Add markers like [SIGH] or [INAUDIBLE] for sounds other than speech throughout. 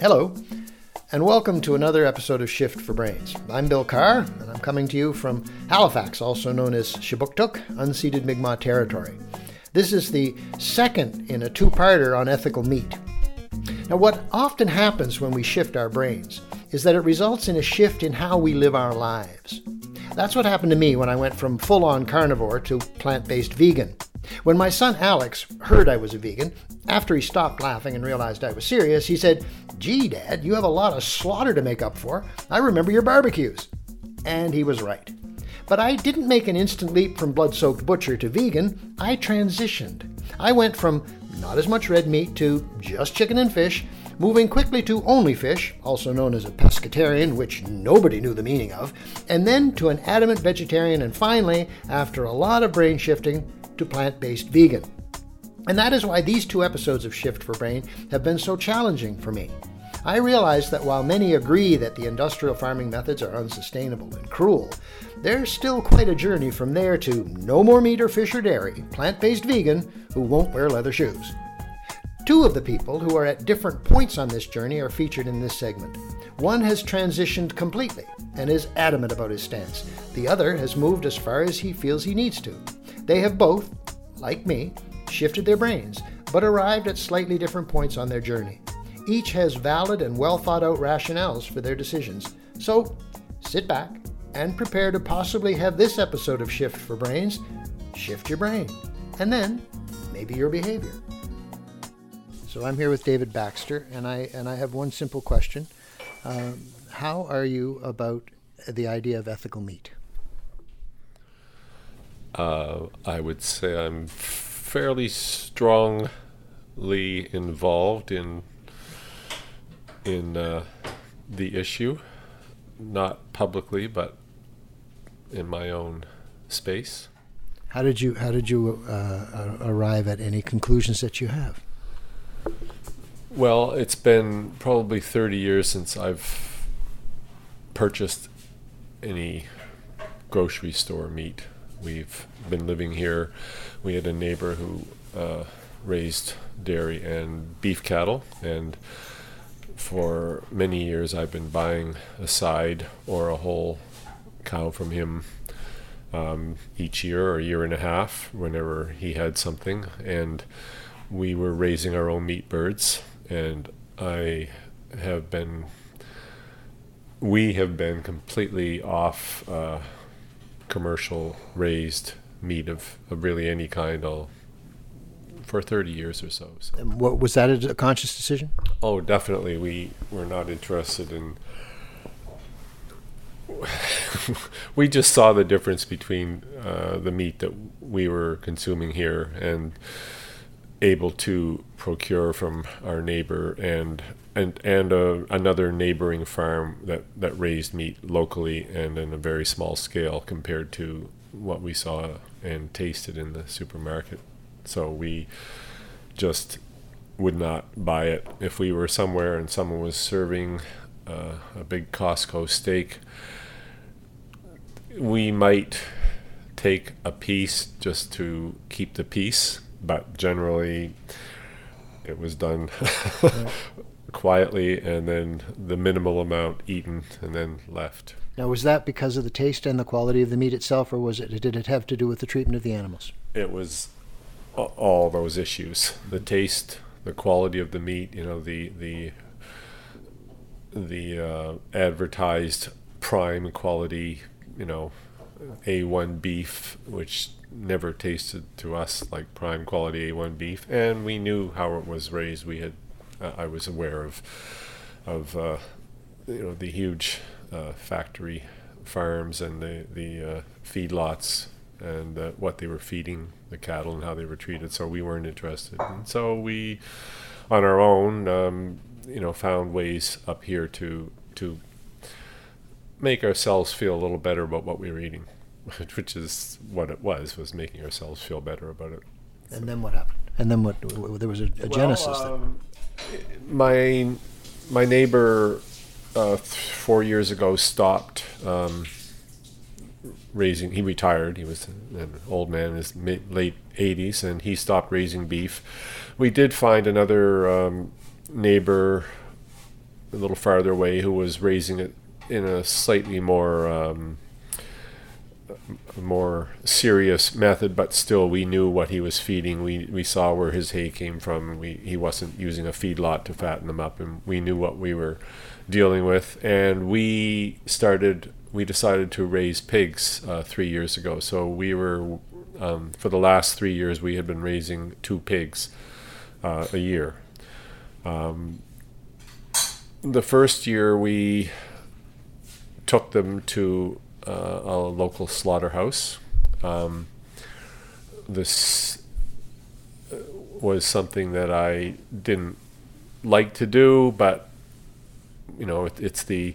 Hello, and welcome to another episode of Shift for Brains. I'm Bill Carr, and I'm coming to you from Halifax, also known as Kjipuktuk, unceded Mi'kmaq territory. This is the second in a two parter on ethical meat. Now, what often happens when we shift our brains is that it results in a shift in how we live our lives. That's what happened to me when I went from full on carnivore to plant based vegan. When my son Alex heard I was a vegan, after he stopped laughing and realized I was serious, he said, Gee, Dad, you have a lot of slaughter to make up for. I remember your barbecues. And he was right. But I didn't make an instant leap from blood soaked butcher to vegan. I transitioned. I went from not as much red meat to just chicken and fish, moving quickly to only fish, also known as a pescatarian, which nobody knew the meaning of, and then to an adamant vegetarian, and finally, after a lot of brain shifting, to plant based vegan. And that is why these two episodes of Shift for Brain have been so challenging for me. I realize that while many agree that the industrial farming methods are unsustainable and cruel, there's still quite a journey from there to no more meat or fish or dairy, plant based vegan who won't wear leather shoes. Two of the people who are at different points on this journey are featured in this segment. One has transitioned completely and is adamant about his stance. The other has moved as far as he feels he needs to. They have both, like me, shifted their brains, but arrived at slightly different points on their journey. Each has valid and well thought out rationales for their decisions. So sit back and prepare to possibly have this episode of Shift for Brains shift your brain, and then maybe your behavior. So I'm here with David Baxter, and I and I have one simple question: um, How are you about the idea of ethical meat? Uh, I would say I'm fairly strongly involved in in uh, the issue, not publicly, but in my own space. How did you How did you uh, arrive at any conclusions that you have? Well, it's been probably 30 years since I've purchased any grocery store meat. We've been living here. We had a neighbor who uh, raised dairy and beef cattle, and for many years I've been buying a side or a whole cow from him um, each year or a year and a half whenever he had something. And we were raising our own meat birds, and I have been, we have been completely off uh, commercial raised meat of, of really any kind all for 30 years or so, so. And what was that a conscious decision? Oh, definitely. We were not interested in. [LAUGHS] we just saw the difference between uh, the meat that we were consuming here and able to procure from our neighbor and and and uh, another neighboring farm that that raised meat locally and in a very small scale compared to what we saw and tasted in the supermarket. So we just would not buy it if we were somewhere and someone was serving uh, a big Costco steak. We might take a piece just to keep the peace, but generally it was done [LAUGHS] quietly and then the minimal amount eaten and then left. Now, was that because of the taste and the quality of the meat itself, or was it did it have to do with the treatment of the animals? It was all those issues: the taste, the quality of the meat. You know, the the the uh, advertised prime quality. You know, A1 beef, which never tasted to us like prime quality A1 beef, and we knew how it was raised. We had, uh, I was aware of, of uh, you know the huge uh, factory farms and the the uh, feedlots and uh, what they were feeding the cattle and how they were treated. So we weren't interested, and so we, on our own, um, you know, found ways up here to to make ourselves feel a little better about what we were eating, [LAUGHS] which is what it was was making ourselves feel better about it. And then what happened? And then what? There was a, a genesis. Well, um, my my neighbor uh, four years ago stopped um, raising. He retired. He was an old man in his mid, late 80s, and he stopped raising beef. We did find another um, neighbor a little farther away who was raising it in a slightly more um, more serious method, but still we knew what he was feeding. We we saw where his hay came from. We he wasn't using a feedlot to fatten them up, and we knew what we were dealing with. And we started. We decided to raise pigs uh, three years ago. So we were um, for the last three years we had been raising two pigs uh, a year. Um, the first year we took them to uh, a local slaughterhouse. Um, this uh, was something that I didn't like to do, but you know, it, it's the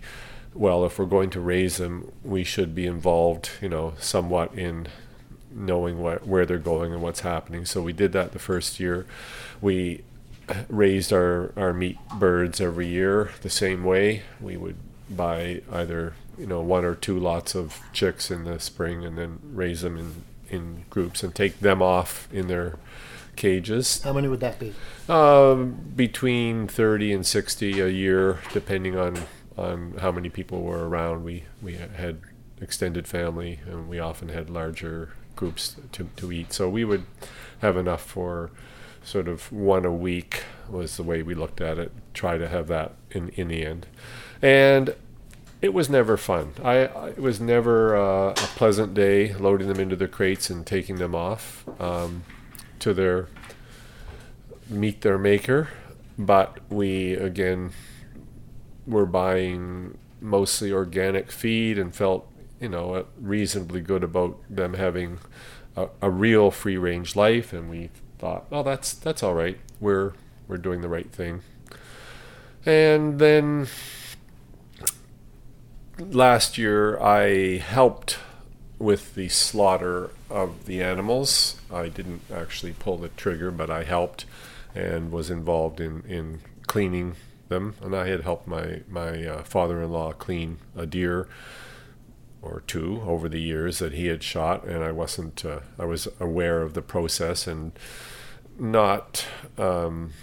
well, if we're going to raise them, we should be involved, you know, somewhat in knowing what, where they're going and what's happening. So we did that the first year. We raised our, our meat birds every year the same way. We would buy either you know one or two lots of chicks in the spring and then raise them in in groups and take them off in their cages. How many would that be? Um, between thirty and sixty a year, depending on on how many people were around. We we had extended family, and we often had larger groups to to eat. So we would have enough for sort of one a week was the way we looked at it. Try to have that in in the end, and it was never fun. I, it was never uh, a pleasant day loading them into their crates and taking them off um, to their meet their maker. But we again were buying mostly organic feed and felt you know reasonably good about them having a, a real free range life, and we thought, oh, that's that's all right. We're we're doing the right thing. And then last year I helped with the slaughter of the animals. I didn't actually pull the trigger, but I helped and was involved in, in cleaning them. And I had helped my, my uh, father in law clean a deer or two over the years that he had shot, and I wasn't, uh, I was aware of the process and not. Um,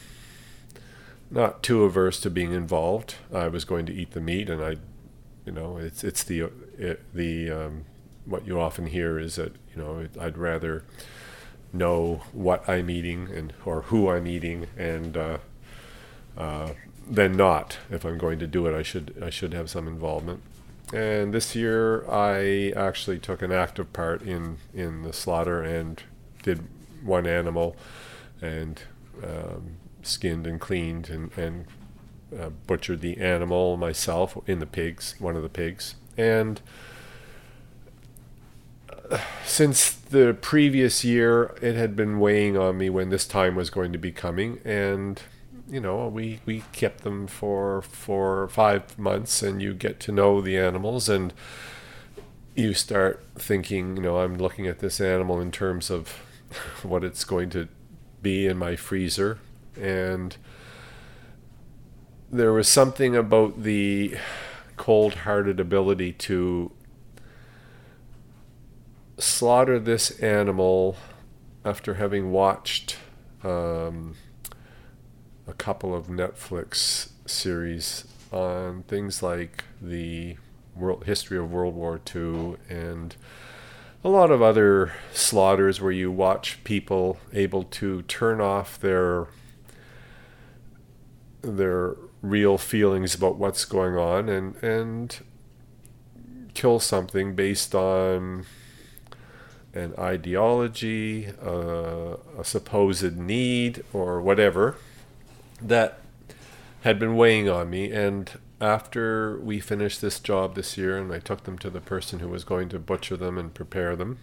not too averse to being involved. I was going to eat the meat, and I you know, it's it's the it, the um, what you often hear is that you know I'd rather know what I'm eating and or who I'm eating and uh, uh, than not. If I'm going to do it, I should I should have some involvement. And this year, I actually took an active part in in the slaughter and did one animal and um, skinned and cleaned and, and uh, butchered the animal myself in the pigs, one of the pigs, and uh, since the previous year, it had been weighing on me when this time was going to be coming, and you know we we kept them for for five months, and you get to know the animals, and you start thinking, you know, I'm looking at this animal in terms of [LAUGHS] what it's going to be in my freezer, and there was something about the cold-hearted ability to slaughter this animal after having watched um, a couple of Netflix series on things like the world history of World War II and a lot of other slaughters where you watch people able to turn off their their real feelings about what's going on and and kill something based on an ideology, uh, a supposed need, or whatever that had been weighing on me. And after we finished this job this year, and I took them to the person who was going to butcher them and prepare them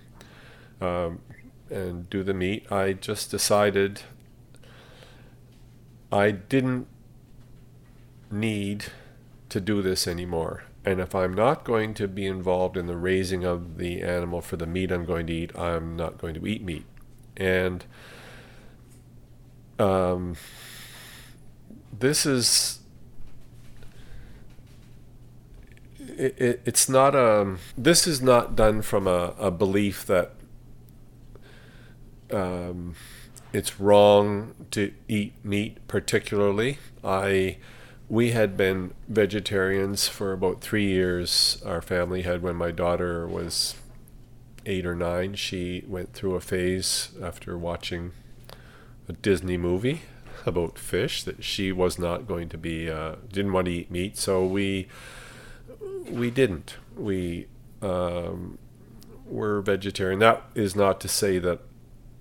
um, and do the meat, I just decided I didn't need to do this anymore. And if I'm not going to be involved in the raising of the animal for the meat I'm going to eat, I'm not going to eat meat. And um, this is it, it, it's not a. This is not done from a, a belief that um, it's wrong to eat meat, particularly. I we had been vegetarians for about three years. Our family had when my daughter was eight or nine. She went through a phase after watching a Disney movie about fish that she was not going to be uh, didn't want to eat meat. So we we didn't. We um, were vegetarian. That is not to say that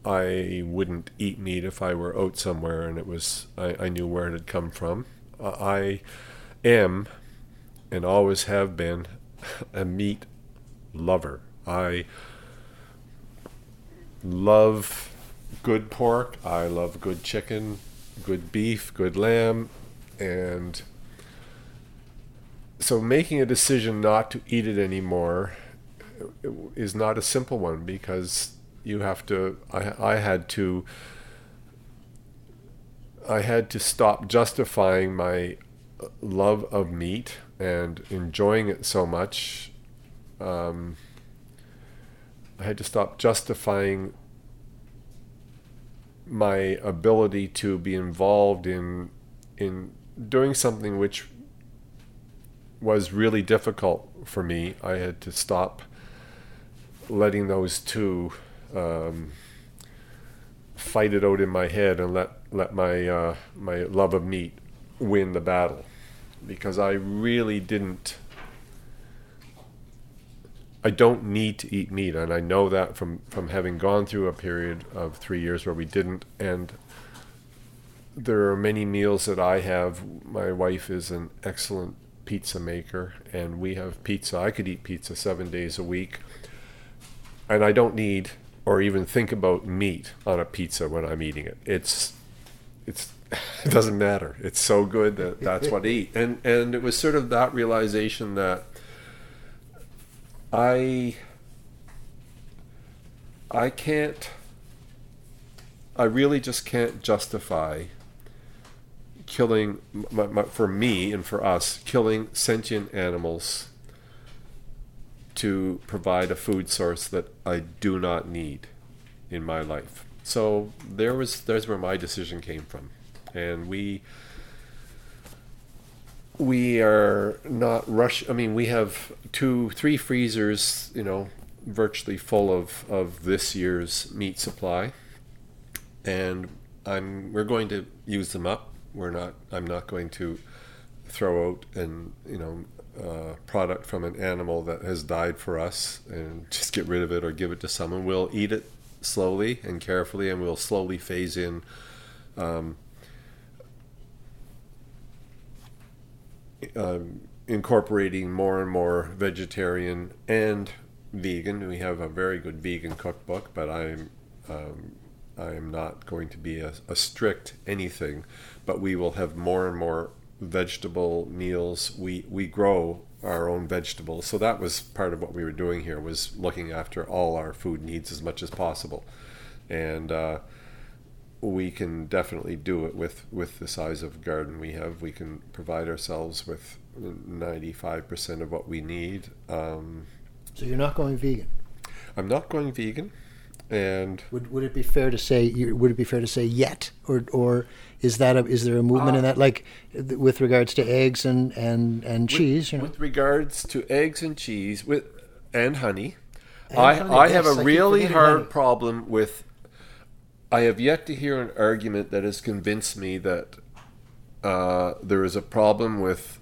I wouldn't eat meat if I were out somewhere and it was I, I knew where it had come from. Uh, I am and always have been a meat lover. I love good pork. I love good chicken, good beef, good lamb, and so making a decision not to eat it anymore is not a simple one because you have to I, I had to I had to stop justifying my love of meat and enjoying it so much um, I had to stop justifying my ability to be involved in in doing something which was really difficult for me. I had to stop letting those two um, fight it out in my head and let let my uh, my love of meat win the battle because I really didn't. I don't need to eat meat, and I know that from from having gone through a period of three years where we didn't, and there are many meals that I have. My wife is an excellent pizza maker, and we have pizza. I could eat pizza seven days a week, and I don't need or even think about meat on a pizza when I'm eating it. It's it's [LAUGHS] it doesn't matter. It's so good that that's what I eat. And and it was sort of that realization that I I can't I really just can't justify killing my, my, for me and for us killing sentient animals to provide a food source that I do not need in my life. So there was there's where my decision came from, and we we are not rush. I mean, we have two, three freezers, you know, virtually full of of this year's meat supply, and I'm we're going to use them up. We're not. I'm not going to throw out and you know uh, product from an animal that has died for us and just get rid of it or give it to someone. We'll eat it slowly and carefully, and we'll slowly phase in. Um, um, incorporating more and more vegetarian and vegan. We have a very good vegan cookbook, but I'm um, I am not going to be a, a strict anything. But we will have more and more vegetable meals. We we grow our own vegetables, so that was part of what we were doing here was looking after all our food needs as much as possible, and uh, we can definitely do it with with the size of garden we have. We can provide ourselves with ninety five percent of what we need. Um, so you're not going vegan. I'm not going vegan. And would, would it be fair to say would it be fair to say yet or or is that a, is there a movement uh, in that like with regards to eggs and and and with, cheese you know? with regards to eggs and cheese with and honey and I honey, I yes, have a I really hard honey. problem with I have yet to hear an argument that has convinced me that uh, there is a problem with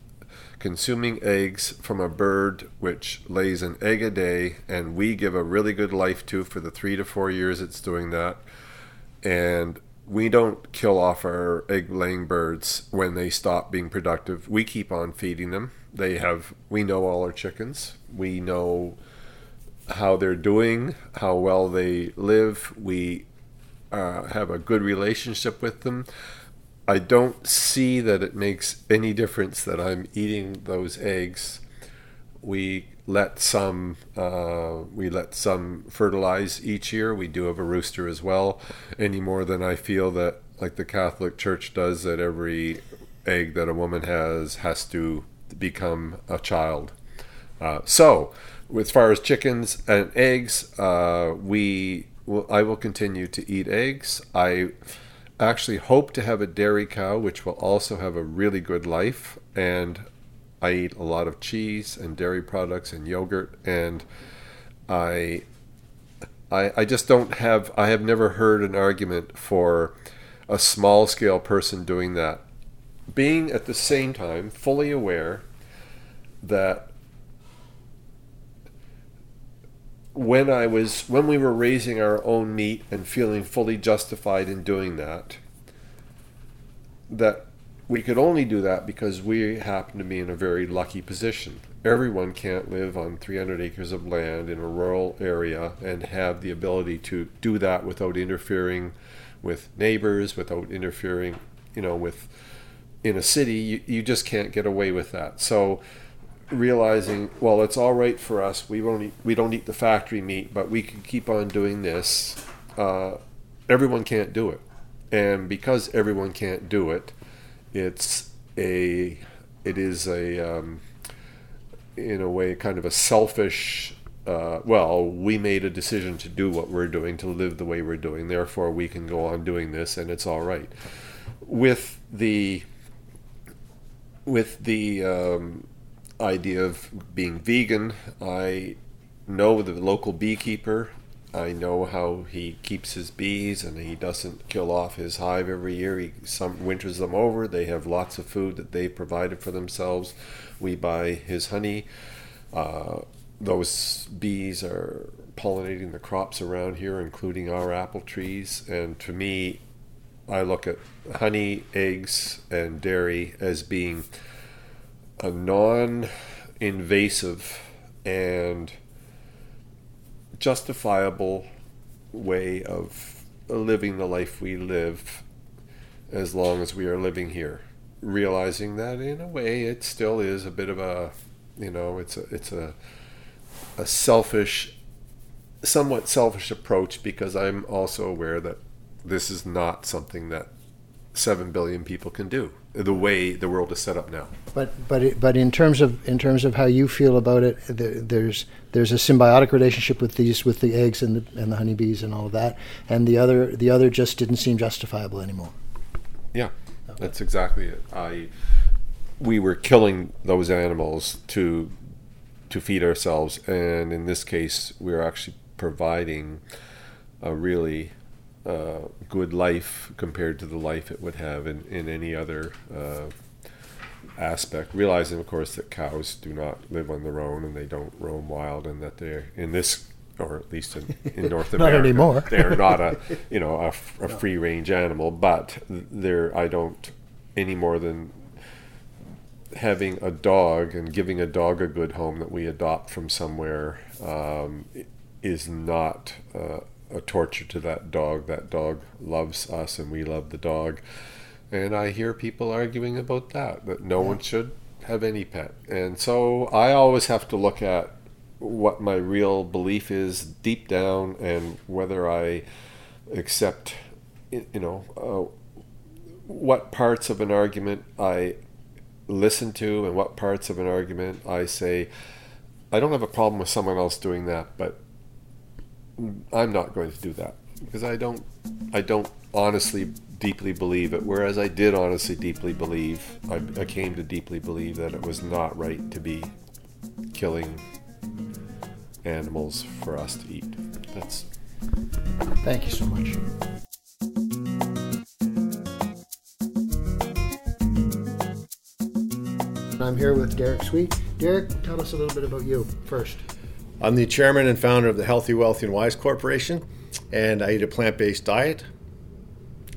consuming eggs from a bird which lays an egg a day and we give a really good life to for the three to four years it's doing that and we don't kill off our egg laying birds when they stop being productive. We keep on feeding them. They have we know all our chickens. We know how they're doing how well they live. We uh, have a good relationship with them. I don't see that it makes any difference that I'm eating those eggs. We let some uh, we let some fertilize each year. We do have a rooster as well. Any more than I feel that like the Catholic Church does that every egg that a woman has has to become a child. Uh, so, as far as chickens and eggs, uh, we will, I will continue to eat eggs. I actually hope to have a dairy cow, which will also have a really good life. And I eat a lot of cheese and dairy products and yogurt, and I, I, I just don't have. I have never heard an argument for a small scale person doing that. Being at the same time fully aware that when I was when we were raising our own meat and feeling fully justified in doing that, that we could only do that because we happen to be in a very lucky position. Everyone can't live on 300 acres of land in a rural area and have the ability to do that without interfering with neighbors, without interfering, you know, with in a city. You, you just can't get away with that. So realizing, well, it's all right for us. We won't eat, we don't eat the factory meat, but we can keep on doing this. Uh, everyone can't do it, and because everyone can't do it, it's a it is a um, in a way kind of a selfish. Uh, well, we made a decision to do what we're doing, to live the way we're doing. Therefore, we can go on doing this, and it's all right. With the with the um, idea of being vegan. I know the local beekeeper. I know how he keeps his bees and he doesn't kill off his hive every year. He some winters them over. They have lots of food that they provided for themselves. We buy his honey. Uh, those bees are pollinating the crops around here, including our apple trees. And to me, I look at honey, eggs, and dairy as being a non invasive and justifiable way of living the life we live as long as we are living here. Realizing that in a way it still is a bit of a you know it's a it's a a selfish somewhat selfish approach because I'm also aware that this is not something that 7 billion people can do the way the world is set up now. But but it, but in terms of in terms of how you feel about it, there's there's a symbiotic relationship with these with the eggs and the and the honeybees and all of that, and the other the other just didn't seem justifiable anymore. Yeah, okay. that's exactly it. I we were killing those animals to to feed ourselves, and in this case, we are actually providing a really uh, good life compared to the life it would have in, in any other uh, aspect. Realizing, of course, that cows do not live on their own and they don't roam wild, and that they're in this, or at least in, in North [LAUGHS] America, anymore. [LAUGHS] they're not a [LAUGHS] you know a, a no. free range animal. But they're I don't any more than having a dog and giving a dog a good home that we adopt from somewhere um, is not. Uh, a torture to that dog. That dog loves us and we love the dog. And I hear people arguing about that, that no yeah. one should have any pet. And so I always have to look at what my real belief is deep down and whether I accept, you know, uh, what parts of an argument I listen to and what parts of an argument I say, I don't have a problem with someone else doing that, but I'm not going to do that because I don't I don't honestly deeply believe it. Whereas I did honestly deeply believe I, I came to deeply believe that it was not right to be killing animals for us to eat. That's. Thank you so much. I'm here with Derek Sweet. Derek, tell us a little bit about you first. I'm the chairman and founder of the Healthy, Wealthy, and Wise Corporation, and I eat a plant based diet,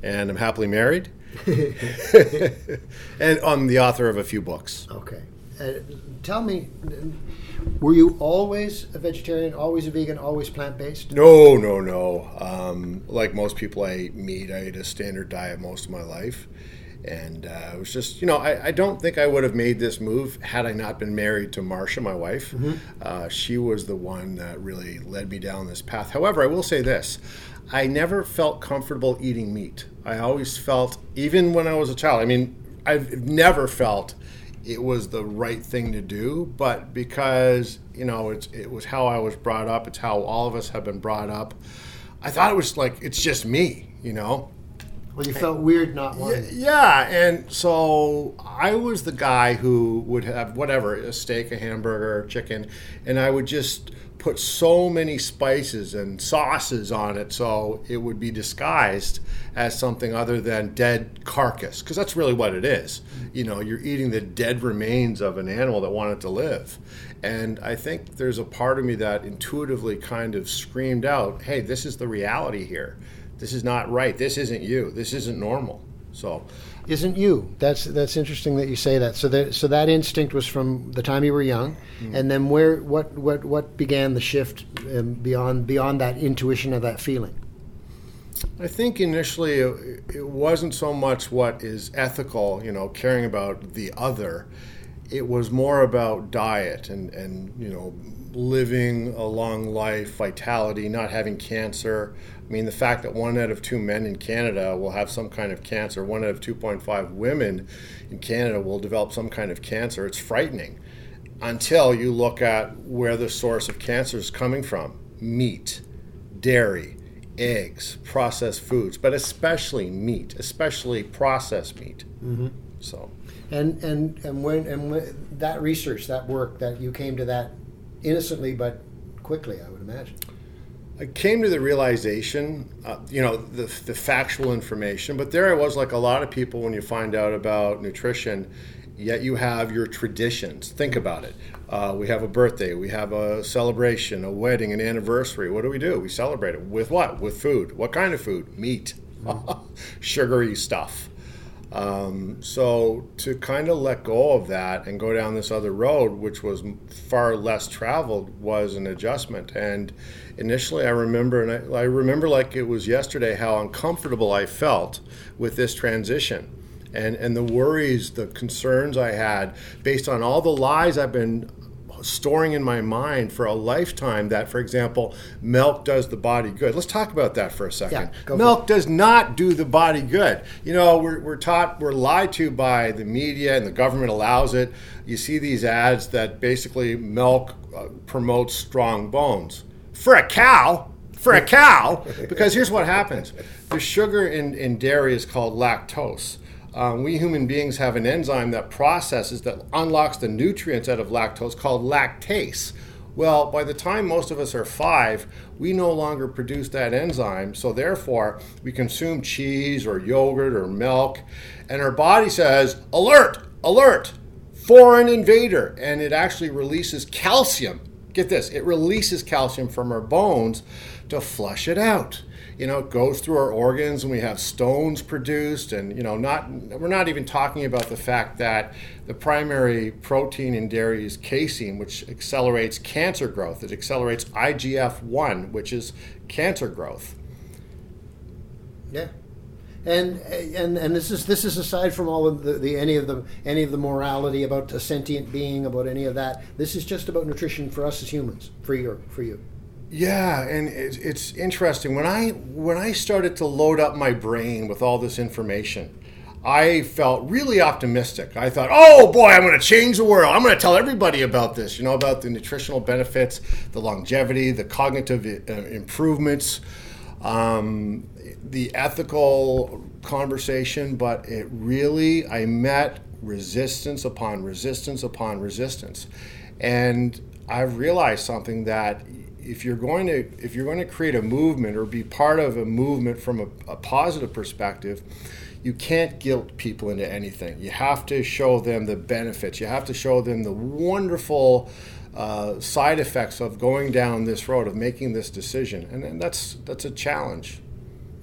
and I'm happily married. [LAUGHS] and I'm the author of a few books. Okay. Uh, tell me, were you always a vegetarian, always a vegan, always plant based? No, no, no. Um, like most people, I eat meat. I ate a standard diet most of my life and uh, it was just you know I, I, don't think I would have made this move had I not been married to Marcia, my wife. Mm-hmm. Uh, she was the one that really led me down this path. However, I will say this: I never felt comfortable eating meat. I always felt, even when I was a child. I mean, I've never felt it was the right thing to do, but because you know it's it was how I was brought up, it's how all of us have been brought up. I thought it was like it's just me, you know. Well, you felt weird not wanting. it. Yeah, and so I was the guy who would have whatever a steak, a hamburger, chicken, and I would just put so many spices and sauces on it so it would be disguised as something other than dead carcass because that's really what it is you know you're eating the dead remains of an animal that wanted to live and i think there's a part of me that intuitively kind of screamed out hey this is the reality here this is not right this isn't you this isn't normal so Isn't you? That's that's interesting that you say that. So that so that instinct was from the time you were young, and then where what what what began the shift um, beyond beyond that intuition of that feeling. I think initially it, it wasn't so much what is ethical, you know, caring about the other. It was more about diet and, and you know, living a long life, vitality, not having cancer. I mean, the fact that one out of two men in Canada will have some kind of cancer, one out of 2.5 women in Canada will develop some kind of cancer, it's frightening until you look at where the source of cancer is coming from meat, dairy, eggs, processed foods, but especially meat, especially processed meat. Mm-hmm. So, And and and when and when, that research, that work, that you came to that innocently but quickly, I would imagine. I came to the realization, uh, you know, the, the factual information, but there I was like a lot of people when you find out about nutrition, yet you have your traditions. Think about it. Uh, we have a birthday, we have a celebration, a wedding, an anniversary. What do we do? We celebrate it with what? With food. What kind of food? Meat, [LAUGHS] sugary stuff. Um, so to kind of let go of that and go down this other road, which was far less traveled, was an adjustment. And initially, I remember, and I, I remember like it was yesterday, how uncomfortable I felt with this transition. And, and the worries, the concerns I had based on all the lies I've been storing in my mind for a lifetime that, for example, milk does the body good. Let's talk about that for a second. Yeah, milk does not do the body good. You know, we're, we're taught, we're lied to by the media and the government allows it. You see these ads that basically milk uh, promotes strong bones. For a cow, for a [LAUGHS] cow, because here's what happens the sugar in, in dairy is called lactose. Um, we human beings have an enzyme that processes, that unlocks the nutrients out of lactose called lactase. Well, by the time most of us are five, we no longer produce that enzyme, so therefore we consume cheese or yogurt or milk, and our body says, Alert, alert, foreign invader, and it actually releases calcium. Get this, it releases calcium from our bones to flush it out you know, it goes through our organs and we have stones produced and, you know, not, we're not even talking about the fact that the primary protein in dairy is casein, which accelerates cancer growth. It accelerates IGF-1, which is cancer growth. Yeah. And, and and this is this is aside from all of the, the any of the any of the morality about a sentient being about any of that. This is just about nutrition for us as humans, for you, for you. Yeah, and it's, it's interesting when I when I started to load up my brain with all this information. I felt really optimistic. I thought, "Oh boy, I'm going to change the world. I'm going to tell everybody about this. You know, about the nutritional benefits, the longevity, the cognitive uh, improvements, um, the ethical conversation." But it really, I met resistance upon resistance upon resistance, and I've realized something that if you're going to if you're going to create a movement or be part of a movement from a, a, positive perspective you can't guilt people into anything you have to show them the benefits you have to show them the wonderful uh, side effects of going down this road of making this decision and, and that's that's a challenge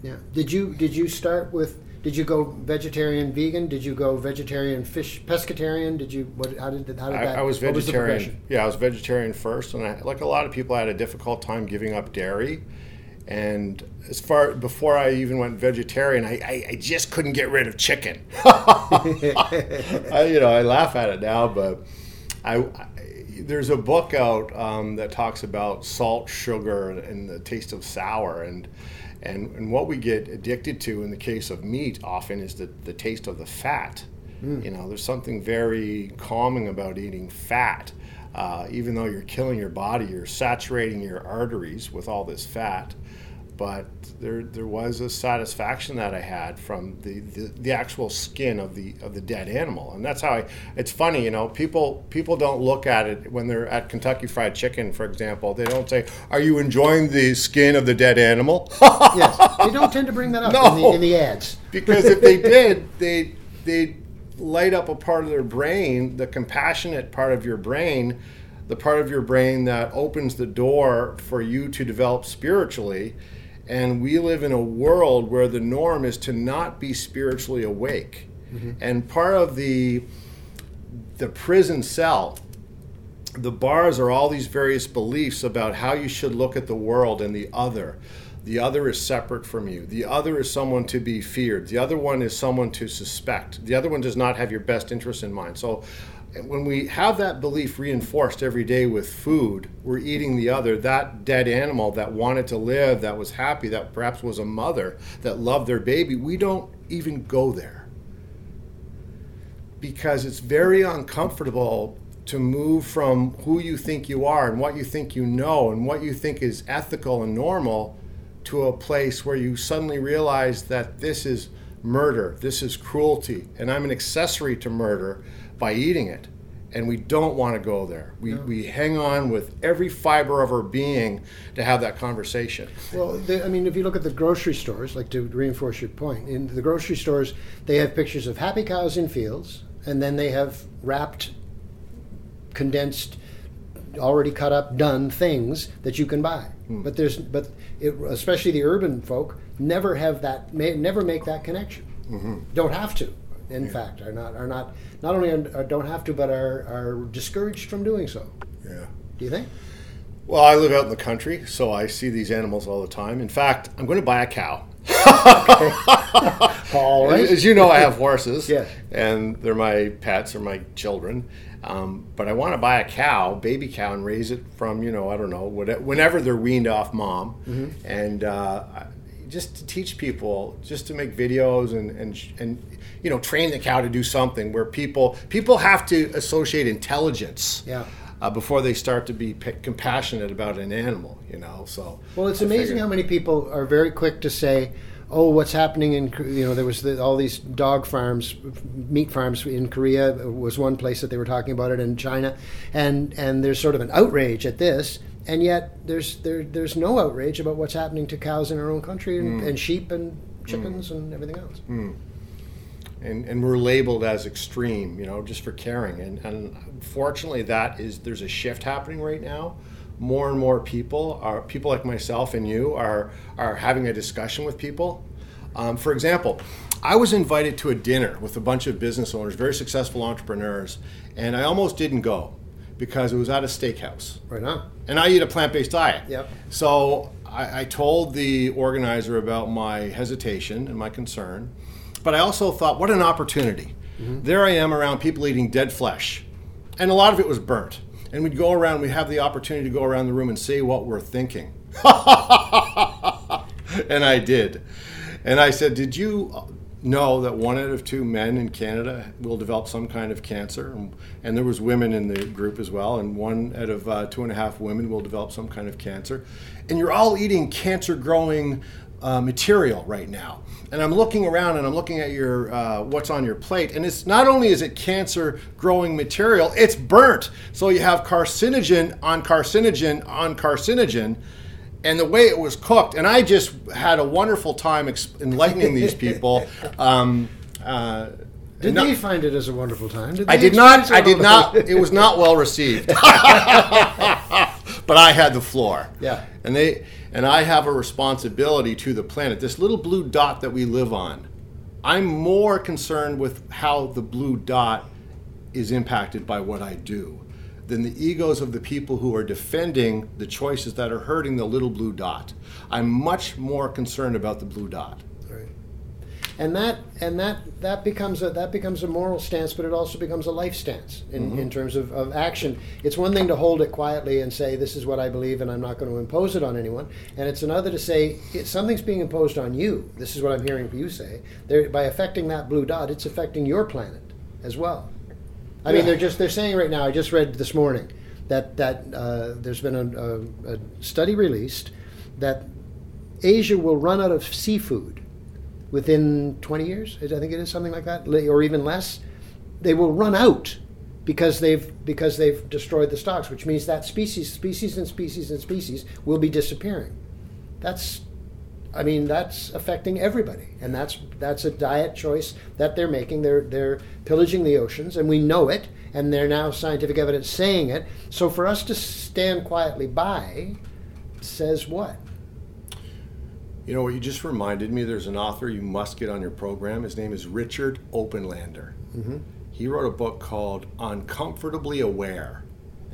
yeah did you did you start with did you go vegetarian, vegan? Did you go vegetarian, fish, pescatarian? Did you what? How did how did I, that? I was vegetarian. progression? yeah, I was vegetarian first, and I, like a lot of people, I had a difficult time giving up dairy. And as far before I even went vegetarian, I, I, I just couldn't get rid of chicken. [LAUGHS] [LAUGHS] I, you know, I laugh at it now, but I, I there's a book out um, that talks about salt, sugar, and, the taste of sour, and and, and what we get addicted to in the case of meat often is the, the taste of the fat. You know, there's something very calming about eating fat. Uh, even though you're killing your body, you're saturating your arteries with all this fat. But there, there was a satisfaction that I had from the, the, the actual skin of the of the dead animal, and that's how I. It's funny, you know, people people don't look at it when they're at Kentucky Fried Chicken, for example. They don't say, "Are you enjoying the skin of the dead animal?" [LAUGHS] yes, they don't tend to bring that up in, the, in the ads. [LAUGHS] because if they did, they they light up a part of their brain, the compassionate part of your brain, the part of your brain that opens the door for you to develop spiritually. And we live in a world where the norm is to not be spiritually awake. Mm-hmm. And part of the the prison cell the bars are all these various beliefs about how you should look at the world and the other. The other is separate from you. The other is someone to be feared. The other one is someone to suspect. The other one does not have your best interest in mind. So when we have that belief reinforced every day with food, we're eating the other, that dead animal that wanted to live, that was happy, that perhaps was a mother, that loved their baby. We don't even go there because it's very uncomfortable to move from who you think you are and what you think you know and what you think is ethical and normal to a place where you suddenly realize that this is murder, this is cruelty, and I'm an accessory to murder by eating it. And we don't want to go there. We, we hang on with every fiber of our being to have that conversation. Well, the, I mean, if you look at the grocery stores, like to reinforce your point, in the grocery stores, they have pictures of happy cows in fields, and then they have wrapped, condensed, already cut up, done things that you can buy. Hmm. But there's, but it, especially the urban folk never have that, may, never make that connection. Mm-hmm. Don't have to. In fact, are not are not not only are, don't have to, but are are discouraged from doing so. Yeah. Do you think? Well, I live out in the country, so I see these animals all the time. In fact, I'm going to buy a cow. [LAUGHS] All right. As you know, I have horses. [LAUGHS] Yes. And they're my pets or my children. Um, but I want to buy a cow, baby cow, and raise it from, you know, I don't know, what- whenever they're weaned off mom. Mm-hmm. And uh, just to teach people, just to make videos and, and, and, you know, train the cow to do something where people, people have to associate intelligence. Yeah. Uh, before they start to be p- compassionate about an animal, you know. So Well, it's I amazing figured- how many people are very quick to say, "Oh, what's happening in you know there was the, all these dog farms, meat farms in Korea was one place that they were talking about it in China, and and there's sort of an outrage at this, and yet there's there there's no outrage about what's happening to cows in our own country and, mm. and sheep and mm. chickens and everything else. Mm. and, and we're labeled as extreme, you know, just for caring. And, and unfortunately, that is there's a shift happening right now. More and more people are people like myself and you are are having a discussion with people. Um, for example, I was invited to a dinner with a bunch of business owners, very successful entrepreneurs, and I almost didn't go because it was at a steakhouse Right on. and I eat a plant-based diet. Yep. So I, I told the organizer about my hesitation and my concern, but I also thought, what an opportunity! Mm-hmm. There I am around people eating dead flesh, and a lot of it was burnt. And we'd go around, we'd have the opportunity to go around the room and say what we're thinking. [LAUGHS] and I did. And I said, Did you know that one out of two men in Canada will develop some kind of cancer? And, and there was women in the group as well, and one out of uh, two and a half women will develop some kind of cancer. And you're all eating cancer-growing uh, material right now. And I'm looking around and I'm looking at your uh, what's on your plate, and it's not only is it cancer-growing material, it's burnt. So you have carcinogen on carcinogen on carcinogen and the way it was cooked. And I just had a wonderful time enlightening these [LAUGHS] people. Um, uh, Did not- they find it as a wonderful time? I they did not. I did not. It was not well received. [LAUGHS] [LAUGHS] but I had the floor. Yeah. And they and I have a responsibility to the planet. This little blue dot that we live on. I'm more concerned with how the blue dot is impacted by what I do than the egos of the people who are defending the choices that are hurting the little blue dot. I'm much more concerned about the blue dot. Right. And that and that that becomes a that becomes a moral stance, but it also becomes a life stance in, mm-hmm. in terms of, of action. It's one thing to hold it quietly and say this is what I believe and I'm not going to impose it on anyone, and it's another to say it, something's being imposed on you. This is what I'm hearing you say. There, by affecting that blue dot, it's affecting your planet. as well. I mean, they're just they're saying right now. I just read this morning that that uh, there's been a, a, a study released that Asia will run out of seafood within 20 years. I think it is something like that, or even less. They will run out because they've because they've destroyed the stocks, which means that species, species, and species and species will be disappearing. That's I mean, that's affecting everybody, and that's that's a diet choice that they're making. They're they're pillaging the oceans, and we know it, and they're now scientific evidence saying it. So for us to stand quietly by says what? You know what? You just reminded me. There's an author you must get on your program. His name is Richard Oppenlander. Mm-hmm. He wrote a book called Uncomfortably Aware.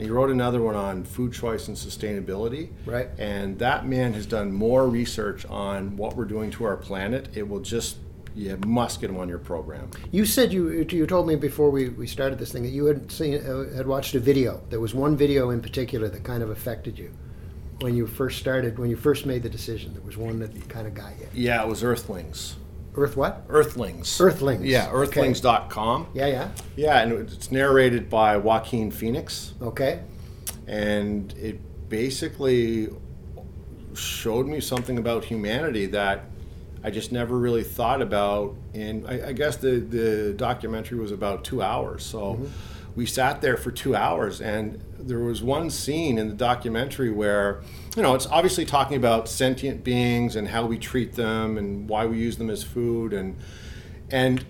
And he wrote another one on food choice and sustainability. Right. And that man has done more research on what we're doing to our planet. It will just, you must get him on your program. You said you you told me before we, we started this thing that you had seen uh, had watched a video. There was one video in particular that kind of affected you when you first started when you first made the decision. There was one that kind of got you. Yeah, it was Earthlings. Earth what? Earthlings. Earthlings. Yeah, Okay. earthlings.com. Yeah, yeah. Yeah, and it's narrated by Joaquin Phoenix. Okay. and it basically showed me something about humanity that I just never really thought about. And I, I guess the, the documentary was about two hours. So mm-hmm. we sat there for two hours, and there was one scene in the documentary where, you know, it's obviously talking about sentient beings and how we treat them and why we use them as food. And, and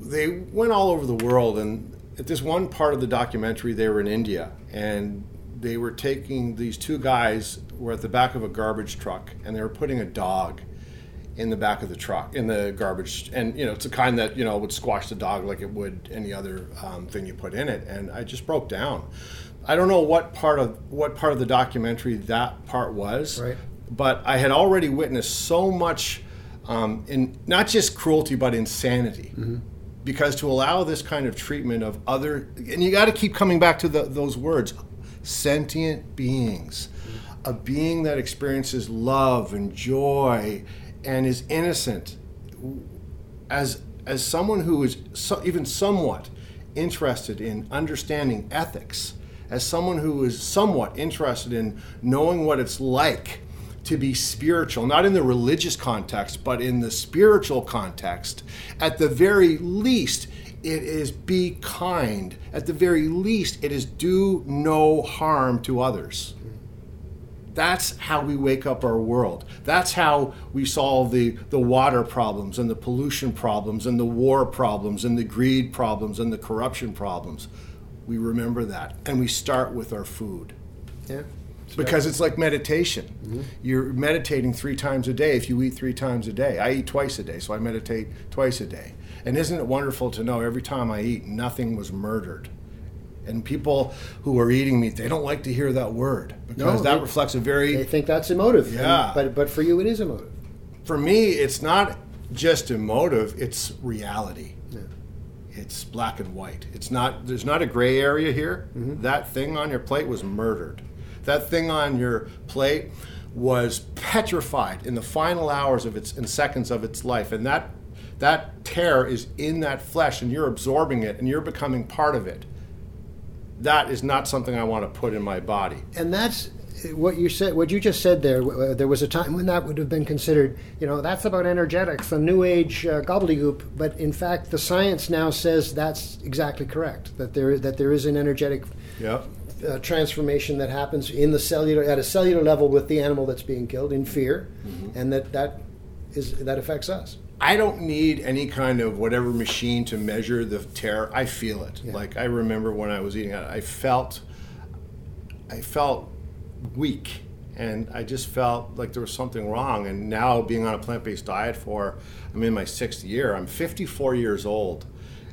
they went all over the world. And at this one part of the documentary they were in india and they were taking these two guys were at the back of a garbage truck and they were putting a dog in the back of the truck in the garbage. And you know it's the kind that you know would squash the dog like it would any other um, thing you put in it. And i just broke down i don't know what part of what part of the documentary that part was Right. but i had already witnessed so much um, in not just cruelty but insanity. Because to allow this kind of treatment of other and you got to keep coming back to the, those words sentient beings. A being that experiences love and joy and is innocent. As as someone who is so, even somewhat interested in understanding ethics as someone who is somewhat interested in knowing what it's like to be spiritual, not in the religious context, but in the spiritual context, at the very least, it is be kind. At the very least, it is do no harm to others. That's how we wake up our world. That's how we solve the, the water problems and the pollution problems and the war problems and the greed problems and the corruption problems. We remember that. And we start with our food Yeah. because it's like meditation. You're meditating three times a day if you eat three times a day. I eat twice a day, so I meditate twice a day. And isn't it wonderful to know every time I eat, nothing was murdered? And people who are eating meat, they don't like to hear that word because No, that they- reflects a very They think that's emotive. and- Yeah. but but for you, it is emotive. for me, it's not just emotive, it's reality. It's black and white. It's not there's not a gray area here. Mm-hmm. That thing on your plate was murdered. That thing on your plate was petrified in the final hours of its and seconds of its life. And that that tear is in that flesh and you're absorbing it and you're becoming part of it. That is not something I want to put in my body. and that's what you said. What you just said there. uh, There was a time when that would have been considered, you know, that's about energetics, the New Age uh, gobbledygook. But in fact, the science now says that's exactly correct. That there that there is an energetic uh, transformation that happens in the cellular at a cellular level with the animal that's being killed in fear, and that that is that affects us. I don't need any kind of whatever machine to measure the tear. I feel it. Like I remember when I was eating it, I felt, I felt weak, and I just felt like there was something wrong. And now being on a plant-based diet for, I'm in my sixth year. I'm 54 years old,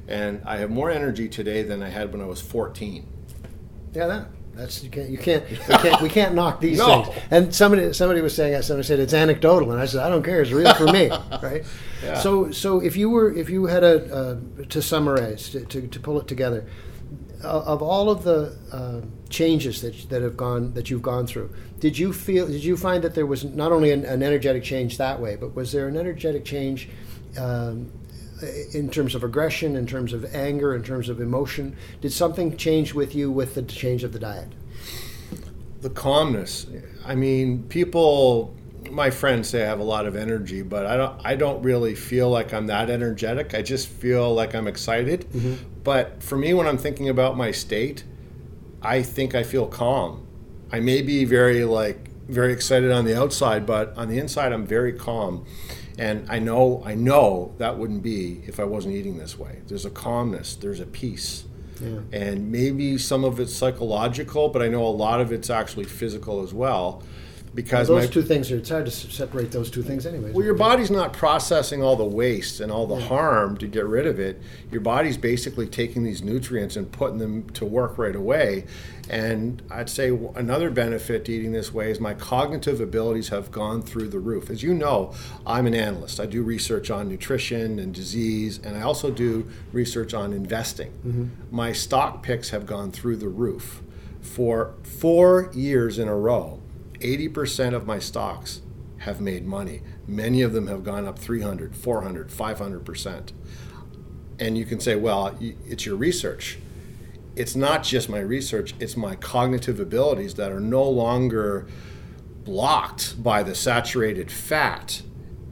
and I have more energy today than I had when I was 14. Yeah, that. That's you can't you can't we can't, we can't knock [LAUGHS] these No. things. And somebody somebody was saying that somebody said it's anecdotal, and I said I don't care. It's real for me, [LAUGHS] right? Yeah. So so if you were if you had a uh, to summarize to, to, to pull it together, uh, of all of the uh, changes that that have gone that you've gone through, did you feel did you find that there was not only an, an energetic change that way, but was there an energetic change? Um, in terms of aggression, in terms of anger, in terms of emotion? Did something change with you with the change of the diet? The calmness. I mean, people my friends say I have a lot of energy, but I don't. I don't really feel like I'm that energetic. I just feel like I'm excited. Mm-hmm. But for me, when I'm thinking about my state, I think I feel calm. I may be very like very excited on the outside, but on the inside, I'm very calm. And I know, I know that wouldn't be if I wasn't eating this way. There's a calmness. There's a peace. Yeah. And maybe some of it's psychological, but I know a lot of it's actually physical as well because well, those my, two things are it's hard to separate those two things anyway. Well, your body's not processing all the waste and all the yeah. harm to get rid of it. Your body's basically taking these nutrients and putting them to work right away. And I'd say another benefit to eating this way is my cognitive abilities have gone through the roof. As you know, I'm an analyst. I do research on nutrition and disease, and I also do research on investing. Mm-hmm. My stock picks have gone through the roof for four years in a row 80% of my stocks have made money. Many of them have gone up 300, 400, 500%. And you can say, well, it's your research. It's not just my research, it's my cognitive abilities that are no longer blocked by the saturated fat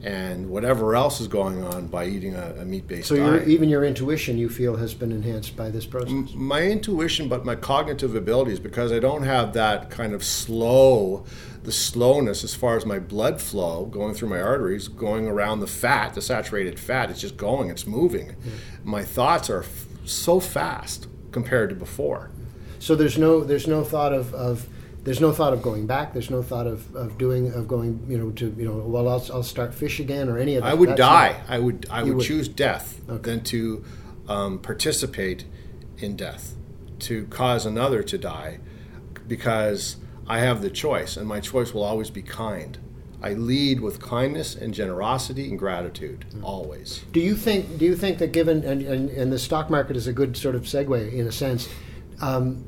and whatever else is going on by eating a, a meat-based so diet. So even your intuition, you feel, has been enhanced by this process. M- my intuition, but my cognitive abilities, because I don't have that kind of slow, the slowness as far as my blood flow going through my arteries, going around the fat, the saturated fat. It's just going, it's moving. Hmm. My thoughts are f- so fast compared to before. So there's no there's no thought of, of there's no thought of going back. There's no thought of, of doing of going you know to you know well I'll, I'll start fish again or any of that. I would die. Not, I would I would, would, choose death okay. than to um, participate in death, to cause another to die, because I have the choice, and my choice will always be kind. I lead with kindness and generosity and gratitude mm. always. Do you think? Do you think that given and, and, and the stock market is a good sort of segue in a sense? Um,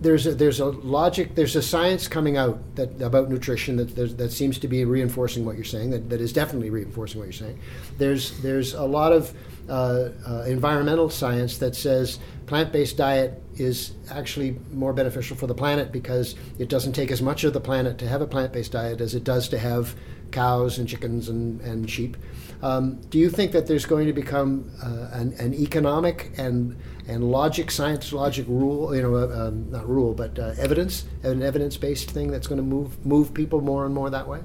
there's a, there's a logic, there's a science coming out that about nutrition that that seems to be reinforcing what you're saying. That, that is definitely reinforcing what you're saying. There's there's a lot of uh, uh, environmental science that says plant-based diet is actually more beneficial for the planet because it doesn't take as much of the planet to have a plant-based diet as it does to have cows and chickens and, and sheep. Um, do you think that there's going to become uh, an, an, economic and and logic, science logic rule, you know, uh, um, not rule, but uh, evidence, an evidence-based thing that's going to move move people more and more that way?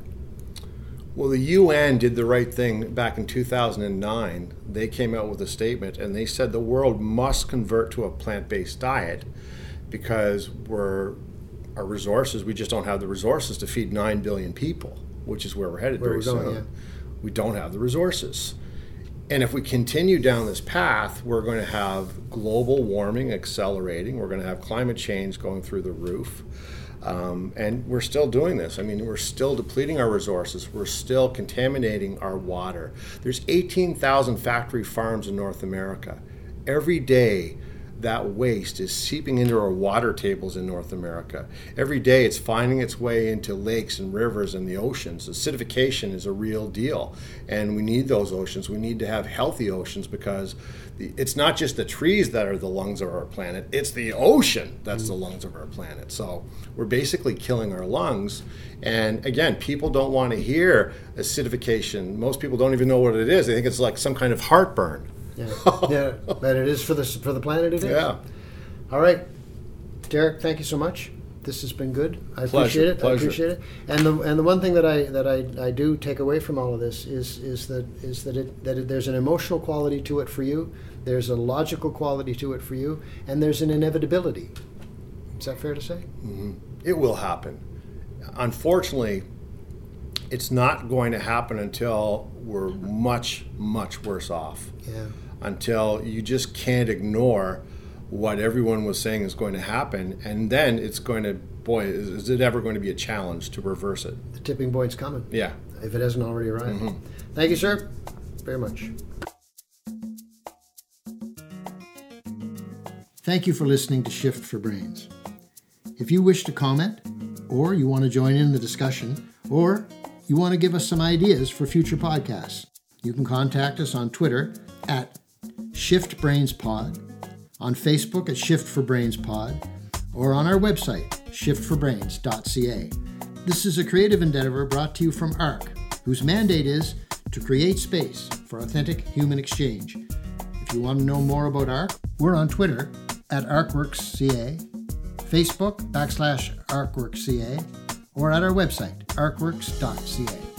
Well, the UN did the right thing back in 2009. They came out with a statement and they said the world must convert to a plant-based diet because we're our resources. We just don't have the resources to feed nine billion people, which is where we're headed where very we're going, soon. Yeah. We don't have the resources. And if we continue down this path, we're going to have global warming accelerating. We're going to have climate change going through the roof. Um, and we're still doing this. I mean, we're still depleting our resources. We're still contaminating our water. There's 18,000 factory farms in North America. Every day, that waste is seeping into our water tables in North America. Every day it's finding its way into lakes and rivers and the oceans. Acidification is a real deal, and we need those oceans. We need to have healthy oceans because the, it's not just the trees that are the lungs of our planet, it's the ocean that's the lungs of our planet. So we're basically killing our lungs. And again, people don't want to hear acidification. Most people don't even know what it is, they think it's like some kind of heartburn. Yeah, [LAUGHS] yeah, but it is for the for the planet. It is. Yeah. All right, Derek. Thank you so much. This has been good. I pleasure, appreciate it. Pleasure. I appreciate it. And the and the one thing that I that I, I do take away from all of this is is that is that it that it, there's an emotional quality to it for you. There's a logical quality to it for you, and there's an inevitability. Is that fair to say? Mm-hmm. It will happen. Unfortunately, it's not going to happen until we're much much worse off. Yeah until you just can't ignore what everyone was saying is going to happen, and then it's going to boy, is, is it ever going to be a challenge to reverse it? The tipping point's coming. Yeah, if it hasn't already arrived. Mm-hmm. Thank you, sir, very much. Thank you for listening to Shift for Brains. If you wish to comment, or you want to join in the discussion, or you want to give us some ideas for future podcasts, You can contact us on Twitter at ShiftBrainsPod, on Facebook at Shift for Brains Pod, or on our website, shiftforbrains.ca. This is a creative endeavor brought to you from ARC, whose mandate is to create space for authentic human exchange. If you want to know more about ARC, we're on Twitter at ArcWorksCA, Facebook backslash ArcWorksCA, or at our website, arcworks.ca.